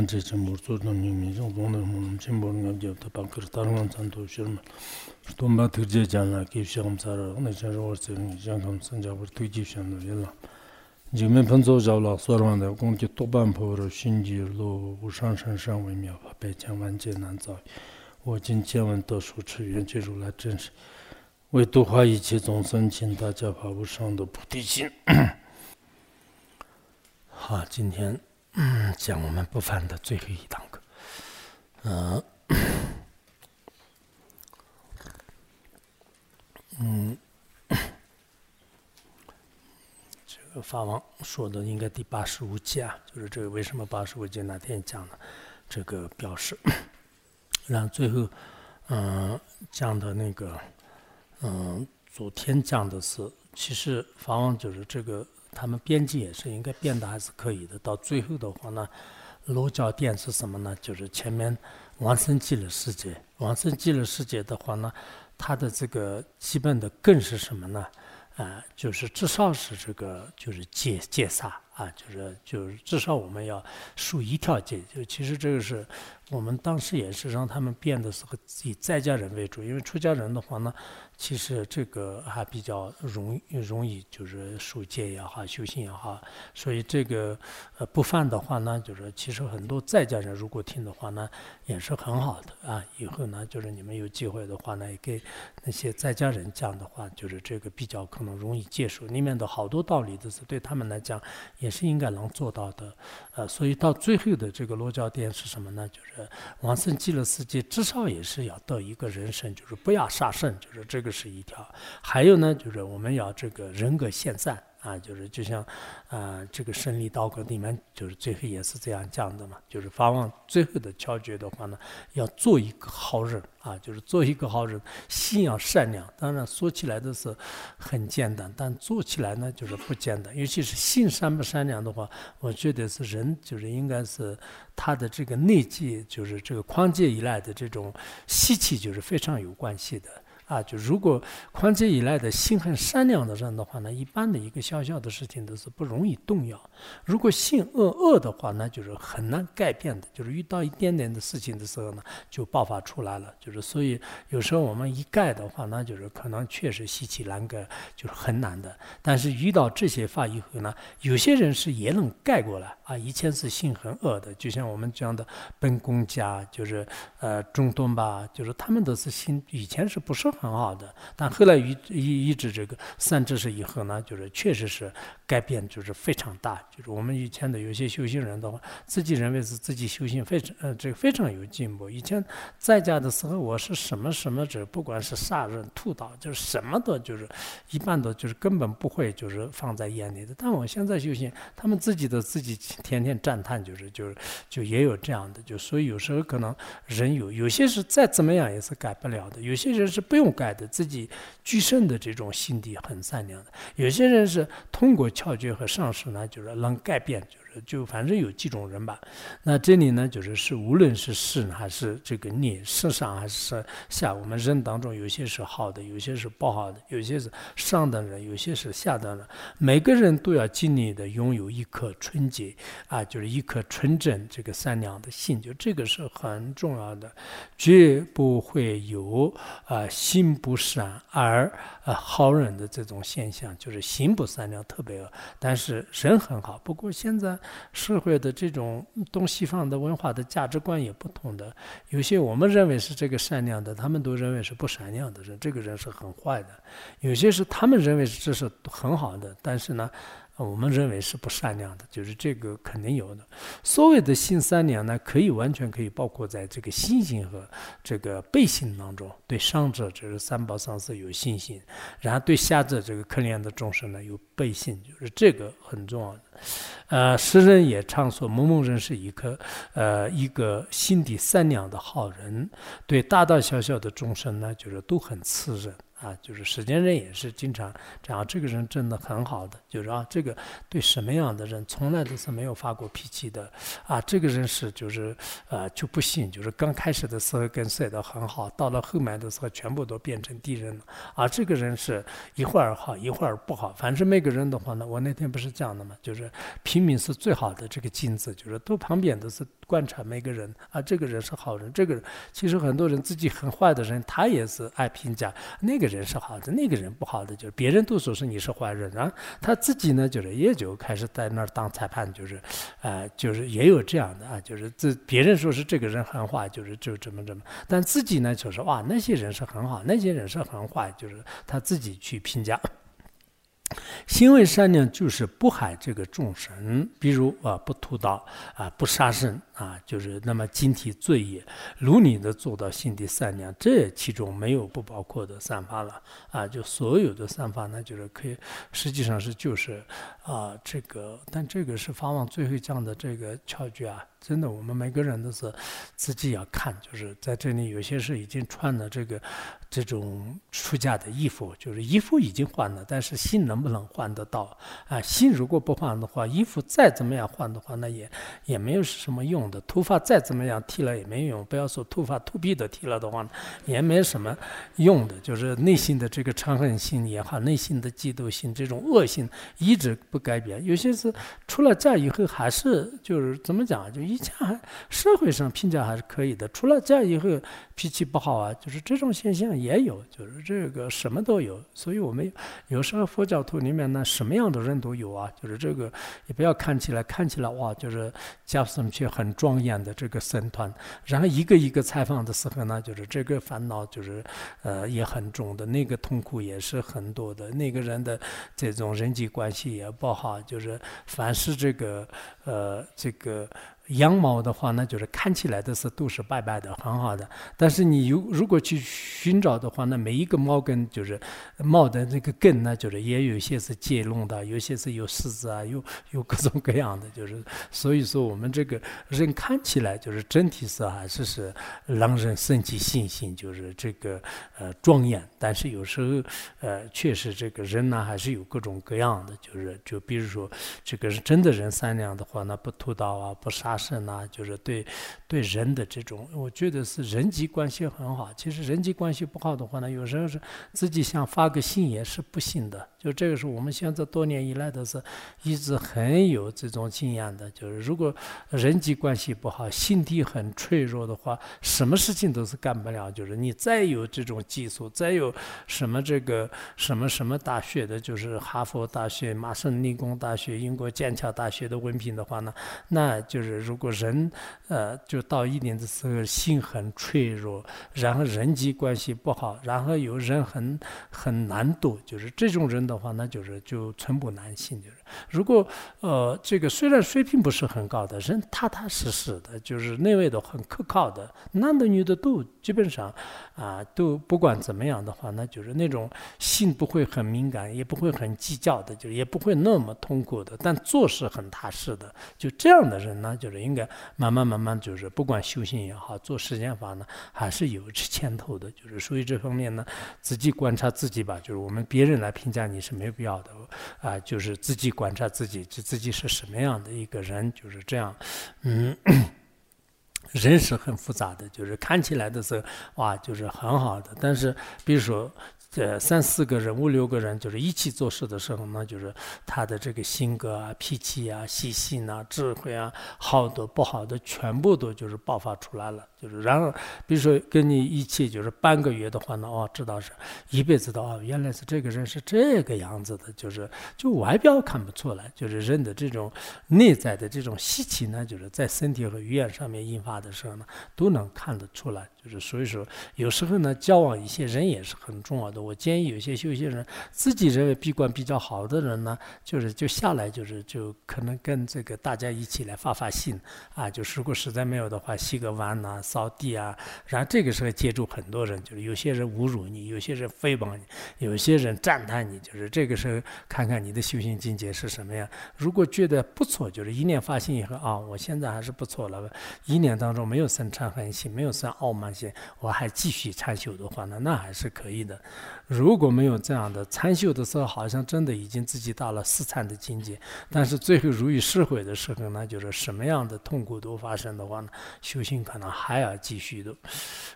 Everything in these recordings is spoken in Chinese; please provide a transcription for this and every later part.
nyan che che mur tsu dhan nying mi zhong zhong dhan mu nam chen bor ngab jab ta pa kir tar ngan tsan to shir ma shton ba tuk je jan la kip shagam sa ra ngana chen rawar tse ngi jan kam san jabar tuk jib shan do yil la jing men pan zo zhaw la suar wan da gong ki tuk ban po ro shin ji lo u shang shang shang wei miao pa pe jan wan je nan zao wo jin jian wan do shu chi yuan je ru la zhen shi wei du hua yi qi zong san qin da jia pa wu shang de 菩提心好今天嗯，讲我们不凡的最后一堂课，嗯，嗯，这个法王说的应该第八十五节啊，就是这个为什么八十五节那天讲的这个表示，然后最后嗯讲的那个嗯昨天讲的是，其实法王就是这个。他们编辑也是应该编的还是可以的。到最后的话呢，罗教殿是什么呢？就是前面王生记了世界，王生记了世界的话呢，它的这个基本的根是什么呢？啊，就是至少是这个就是戒戒杀啊，就是就是至少我们要守一条戒。就其实这个是我们当时也是让他们变的时候以在家人为主，因为出家人的话呢。其实这个还比较容易，容易就是受戒也好，修行也好，所以这个呃不犯的话呢，就是其实很多在家人如果听的话呢，也是很好的啊。以后呢，就是你们有机会的话呢，也给那些在家人讲的话，就是这个比较可能容易接受。里面的好多道理都是对他们来讲也是应该能做到的，呃，所以到最后的这个落脚点是什么呢？就是往生极乐世界，至少也是要得一个人生，就是不要杀生，就是这个。是一条，还有呢，就是我们要这个人格现善啊，就是就像，啊，这个胜利道格里面就是最后也是这样讲的嘛，就是发往最后的敲诀的话呢，要做一个好人啊，就是做一个好人，心要善良。当然说起来的是很简单，但做起来呢就是不简单。尤其是心善不善良的话，我觉得是人就是应该是他的这个内界，就是这个框界以来的这种习气，就是非常有关系的。啊，就如果宽解以来的心很善良的人的话呢，一般的一个小小的事情都是不容易动摇。如果心恶恶的话呢，就是很难改变的。就是遇到一点点的事情的时候呢，就爆发出来了。就是所以有时候我们一改的话，那就是可能确实稀奇难改，就是很难的。但是遇到这些法以后呢，有些人是也能改过来啊。以前是心很恶的，就像我们讲的本宫家，就是呃中东吧，就是他们都是心以前是不是。很好的，但后来一一一直这个三知识以后呢，就是确实是改变，就是非常大。就是我们以前的有些修行人的话，自己认为是自己修行非常呃这个非常有进步。以前在家的时候，我是什么什么者，不管是杀人屠刀，就是什么的，就是一般的，就是根本不会就是放在眼里的。但我现在修行，他们自己的自己天天赞叹，就是就是就也有这样的。就所以有时候可能人有有些是再怎么样也是改不了的，有些人是不用。改的自己具胜的这种心地很善良的，有些人是通过窍诀和上师呢，就是能改变，就反正有几种人吧。那这里呢，就是是无论是世还是这个孽，世上还是下，我们人当中有些是好的，有些是不好的，有些是上等人，有些是下等人。每个人都要尽力的拥有一颗纯洁啊，就是一颗纯正这个善良的心，就这个是很重要的，绝不会有啊心。不善而呃好人的这种现象，就是心不善良特别恶，但是人很好。不过现在社会的这种东西方的文化的价值观也不同的，有些我们认为是这个善良的，他们都认为是不善良的人，这个人是很坏的；有些是他们认为这是很好的，但是呢。我们认为是不善良的，就是这个肯定有的。所谓的心善良呢，可以完全可以包括在这个信心和这个背信当中。对上者就是三宝上师有信心，然后对下者这个可怜的众生呢有背信，就是这个很重要的。呃，诗人也常说某某人是一颗呃一个心地善良的好人，对大大小小的众生呢，就是都很慈仁。啊，就是时间人也是经常这样，这个人真的很好的，就是啊，这个对什么样的人从来都是没有发过脾气的，啊，这个人是就是呃就不信，就是刚开始的时候跟谁都很好，到了后面的时候全部都变成敌人了，啊，这个人是一会儿好一会儿不好，反正每个人的话呢，我那天不是讲的嘛，就是平民是最好的这个镜子，就是都旁边都是。观察每个人啊，这个人是好人，这个人其实很多人自己很坏的人，他也是爱评价那个人是好的，那个人不好的，就是别人都说是你是坏人啊，他自己呢就是也就开始在那儿当裁判，就是，啊，就是也有这样的啊，就是自别人说是这个人很坏，就是就这么这么，但自己呢就是哇那些人是很好，那些人是很坏，就是他自己去评价。行为善良就是不害这个众生，比如啊，不屠刀啊，不杀生啊，就是那么警惕罪业，如你的做到心地善良，这其中没有不包括的散发了啊，就所有的散发呢，就是可以，实际上是就是啊，这个，但这个是法王最后讲的这个窍诀啊。真的，我们每个人都是自己要看，就是在这里有些是已经穿了这个这种出家的衣服，就是衣服已经换了，但是心能不能换得到啊？心如果不换的话，衣服再怎么样换的话，那也也没有什么用的。头发再怎么样剃了也没用，不要说头发秃皮都剃了的话，也没什么用的。就是内心的这个嗔恨心也好，内心的嫉妒心这种恶性一直不改变。有些是出了家以后还是就是怎么讲就。以前还社会上评价还是可以的，除了这样以后脾气不好啊，就是这种现象也有，就是这个什么都有。所以我们有时候佛教徒里面呢，什么样的人都有啊，就是这个也不要看起来看起来哇，就是加上去很庄严的这个僧团，然后一个一个采访的时候呢，就是这个烦恼就是呃也很重的，那个痛苦也是很多的，那个人的这种人际关系也不好，就是凡是这个呃这个。羊毛的话，那就是看起来的是都是白白的，很好的。但是你如如果去寻找的话，那每一个毛根就是毛的那个根，那就是也有些是结拢的，有些是有虱子啊，有有各种各样的。就是所以说，我们这个人看起来就是整体是还是是让人升起信心，就是这个呃庄严。但是有时候呃确实这个人呢还是有各种各样的，就是就比如说这个是真的人善良的话，那不屠刀啊，不杀。是呢，就是对对人的这种，我觉得是人际关系很好。其实人际关系不好的话呢，有时候是自己想发个信也是不行的。就这个是我们现在多年以来都是一直很有这种经验的。就是如果人际关系不好，心地很脆弱的话，什么事情都是干不了。就是你再有这种技术，再有什么这个什么什么大学的，就是哈佛大学、麻省理工大学、英国剑桥大学的文凭的话呢，那就是如果人呃就到一定的时候心很脆弱，然后人际关系不好，然后有人很很难度，就是这种人。的话，那就是就寸步难行。就是如果呃，这个虽然水平不是很高的人，踏踏实实的，就是那位的很可靠的，男的女的都基本上啊，都不管怎么样的话，那就是那种心不会很敏感，也不会很计较的，就也不会那么痛苦的，但做事很踏实的，就这样的人呢，就是应该慢慢慢慢，就是不管修行也好，做实践法呢，还是有前头的。就是所以这方面呢，自己观察自己吧，就是我们别人来评价你。是没必要的啊，就是自己观察自己，就自己是什么样的一个人，就是这样。嗯，人是很复杂的，就是看起来的时候，哇，就是很好的。但是，比如说。这三四个人、五六个人，就是一起做事的时候呢，就是他的这个性格啊、脾气啊、细心啊、智慧啊，好的不好的，全部都就是爆发出来了。就是然后，比如说跟你一起就是半个月的话呢，哦，知道是一辈子的哦，原来是这个人是这个样子的，就是就外表看不出来，就是人的这种内在的这种习气呢，就是在身体和语言上面引发的时候呢，都能看得出来。就是所以说，有时候呢，交往一些人也是很重要的。我建议有些修行人，自己认为闭关比较好的人呢，就是就下来，就是就可能跟这个大家一起来发发心啊。就如果实在没有的话，洗个碗呐，扫地啊。然后这个时候接触很多人，就是有些人侮辱你，有些人诽谤你，有些人赞叹你。就是这个时候看看你的修行境界是什么样。如果觉得不错，就是一念发心以后啊，我现在还是不错了。一年当中没有生嗔恨心，没有生傲慢。些我还继续参修的话呢，那还是可以的。如果没有这样的参修的时候，好像真的已经自己到了四禅的境界，但是最后如遇释悔的时候呢，就是什么样的痛苦都发生的话呢，修行可能还要继续的。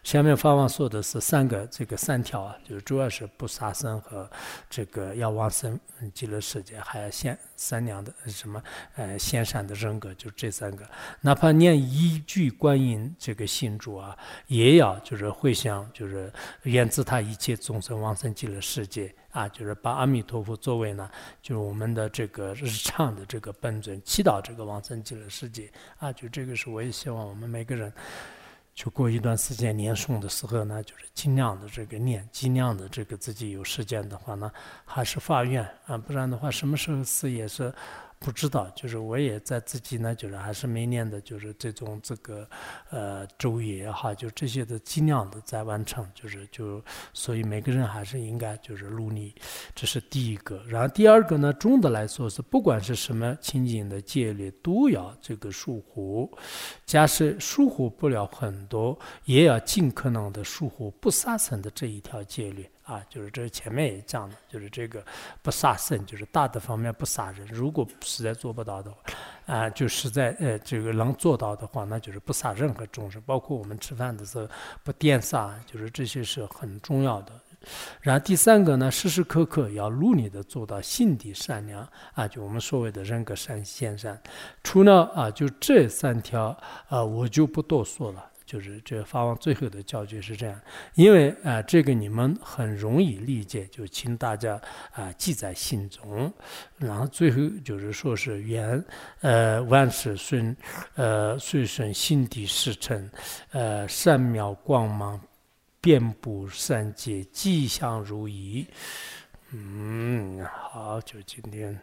下面法王说的是三个这个三条啊，就是主要是不杀生和这个要往生极乐世界，还要现。三娘的什么呃仙善的人格，就这三个。哪怕念一句观音这个心主啊，也要就是会想，就是愿自他一切众生往生极乐世界啊，就是把阿弥陀佛作为呢，就是我们的这个日常的这个本尊，祈祷这个往生极乐世界啊。就这个是我也希望我们每个人。就过一段时间念诵的时候呢，就是尽量的这个念，尽量的这个自己有时间的话呢，还是发愿啊，不然的话，什么时候死也是。不知道，就是我也在自己呢，就是还是没念的，就是这种这个，呃，周也好，就这些的尽量的在完成，就是就，所以每个人还是应该就是努力，这是第一个。然后第二个呢，总的来说是，不管是什么情景的戒律，都要这个疏忽。假设疏忽不了很多，也要尽可能的疏忽不杀生的这一条戒律。啊，就是这前面也讲了，就是这个不杀生，就是大的方面不杀人。如果实在做不到的话，啊，就实在呃这个能做到的话，那就是不杀任何众生，包括我们吃饭的时候不电杀，就是这些是很重要的。然后第三个呢，时时刻刻要努力的做到心地善良啊，就我们所谓的人格善现善。除了啊，就这三条啊，我就不多说了。就是这法王最后的教诫是这样，因为啊，这个你们很容易理解，就请大家啊记在心中。然后最后就是说是愿呃万事顺，呃顺顺心地事成，呃善妙光芒遍布三界，吉祥如意。嗯，好，就今天。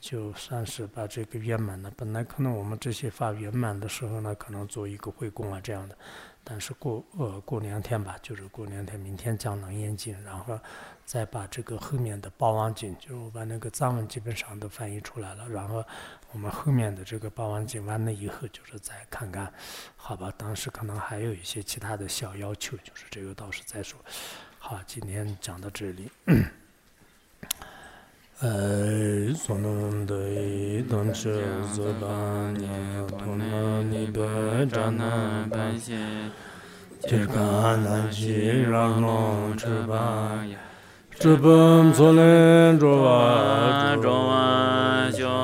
就算是把这个圆满了。本来可能我们这些发圆满的时候呢，可能做一个会供啊这样的，但是过呃过两天吧，就是过两天，明天讲楞严经，然后再把这个后面的八王经，就是我把那个藏文基本上都翻译出来了，然后我们后面的这个八王经完了以后，就是再看看，好吧？当时可能还有一些其他的小要求，就是这个到时再说。好，今天讲到这里。sonondoyi doncho zobanye tono nipa jana panse tirka nanshi rangno chubaya chubam solen jowa jowa jowa